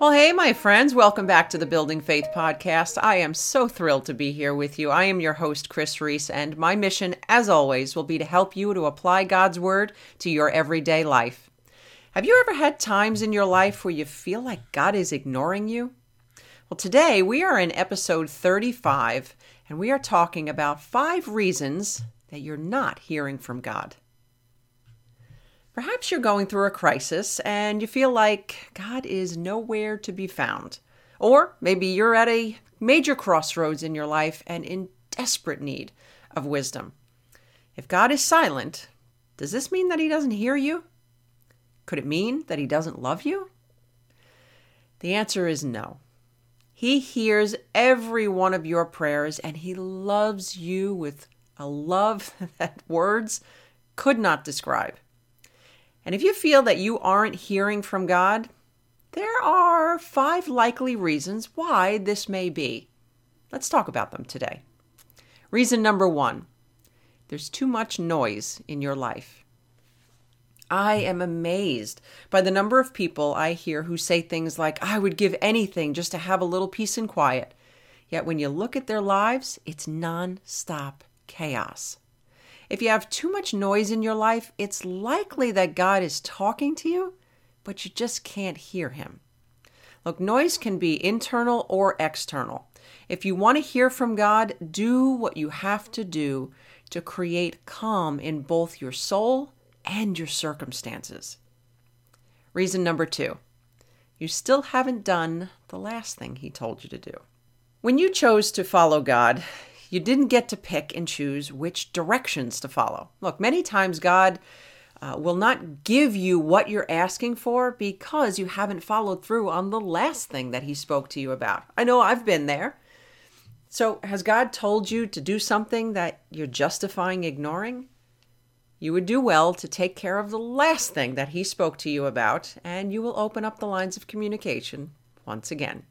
Well, hey, my friends, welcome back to the Building Faith podcast. I am so thrilled to be here with you. I am your host, Kris Reece, and my mission, as always, will be to help you to apply God's Word to your everyday life. Have you ever had times in your life where you feel like God is ignoring you? Well, today we are in episode 35, and we are talking about five reasons that you're not hearing from God. Perhaps you're going through a crisis and you feel like God is nowhere to be found. Or maybe you're at a major crossroads in your life and in desperate need of wisdom. If God is silent, does this mean that He doesn't hear you? Could it mean that He doesn't love you? The answer is no. He hears every one of your prayers and He loves you with a love that words could not describe. And if you feel that you aren't hearing from God, there are five likely reasons why this may be. Let's talk about them today. Reason number one there's too much noise in your life. I am amazed by the number of people I hear who say things like, I would give anything just to have a little peace and quiet. Yet when you look at their lives, it's non stop chaos. If you have too much noise in your life, it's likely that God is talking to you, but you just can't hear Him. Look, noise can be internal or external. If you want to hear from God, do what you have to do to create calm in both your soul and your circumstances. Reason number two you still haven't done the last thing He told you to do. When you chose to follow God, you didn't get to pick and choose which directions to follow. Look, many times God uh, will not give you what you're asking for because you haven't followed through on the last thing that He spoke to you about. I know I've been there. So, has God told you to do something that you're justifying ignoring? You would do well to take care of the last thing that He spoke to you about, and you will open up the lines of communication once again.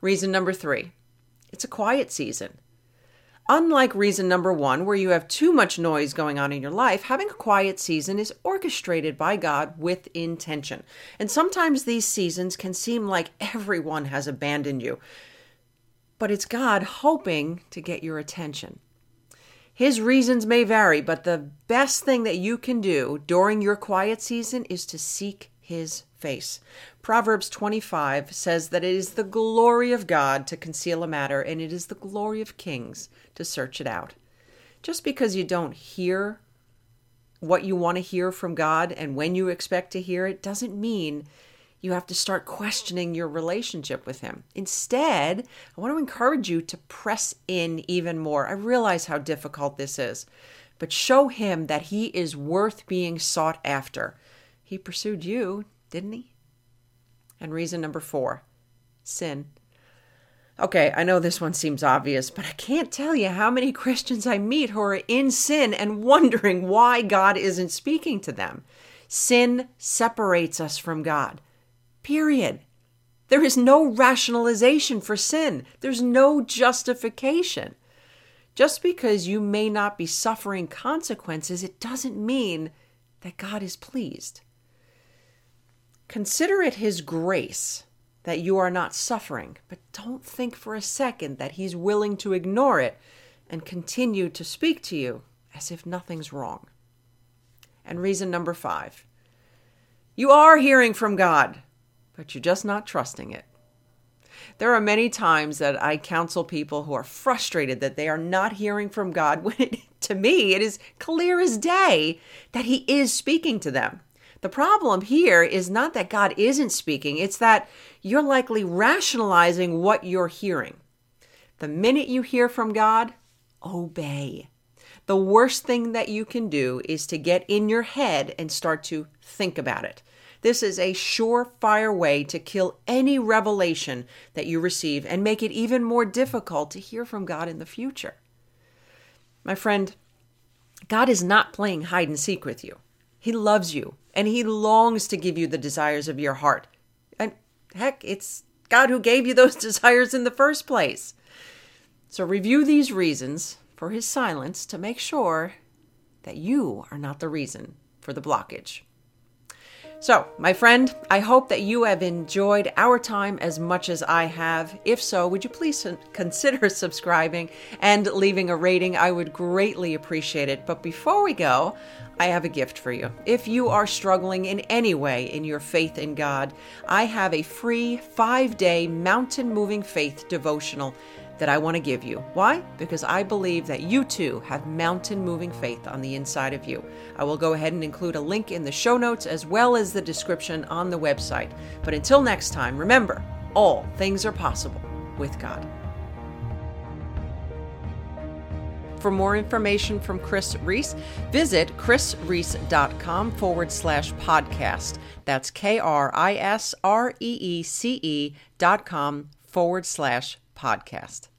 Reason number three it's a quiet season. Unlike reason number one, where you have too much noise going on in your life, having a quiet season is orchestrated by God with intention. And sometimes these seasons can seem like everyone has abandoned you, but it's God hoping to get your attention. His reasons may vary, but the best thing that you can do during your quiet season is to seek His face. Proverbs 25 says that it is the glory of God to conceal a matter, and it is the glory of kings to search it out. Just because you don't hear what you want to hear from God and when you expect to hear it doesn't mean you have to start questioning your relationship with Him. Instead, I want to encourage you to press in even more. I realize how difficult this is, but show Him that He is worth being sought after. He pursued you, didn't He? And reason number four sin. Okay, I know this one seems obvious, but I can't tell you how many Christians I meet who are in sin and wondering why God isn't speaking to them. Sin separates us from God. Period. There is no rationalization for sin, there's no justification. Just because you may not be suffering consequences, it doesn't mean that God is pleased. Consider it His grace that you are not suffering, but don't think for a second that He's willing to ignore it and continue to speak to you as if nothing's wrong. And reason number five you are hearing from God, but you're just not trusting it. There are many times that I counsel people who are frustrated that they are not hearing from God when it, to me it is clear as day that He is speaking to them. The problem here is not that God isn't speaking, it's that you're likely rationalizing what you're hearing. The minute you hear from God, obey. The worst thing that you can do is to get in your head and start to think about it. This is a surefire way to kill any revelation that you receive and make it even more difficult to hear from God in the future. My friend, God is not playing hide and seek with you. He loves you and He longs to give you the desires of your heart. And heck, it's God who gave you those desires in the first place. So review these reasons for His silence to make sure that you are not the reason for the blockage. So, my friend, I hope that you have enjoyed our time as much as I have. If so, would you please consider subscribing and leaving a rating? I would greatly appreciate it. But before we go, I have a gift for you. If you are struggling in any way in your faith in God, I have a free five day mountain moving faith devotional that I want to give you. Why? Because I believe that you too have mountain moving faith on the inside of you. I will go ahead and include a link in the show notes as well as the description on the website. But until next time, remember all things are possible with God. For more information from Kris Reece, visit krisreece.com forward slash podcast. That's K R I S R E E C E dot com forward slash podcast.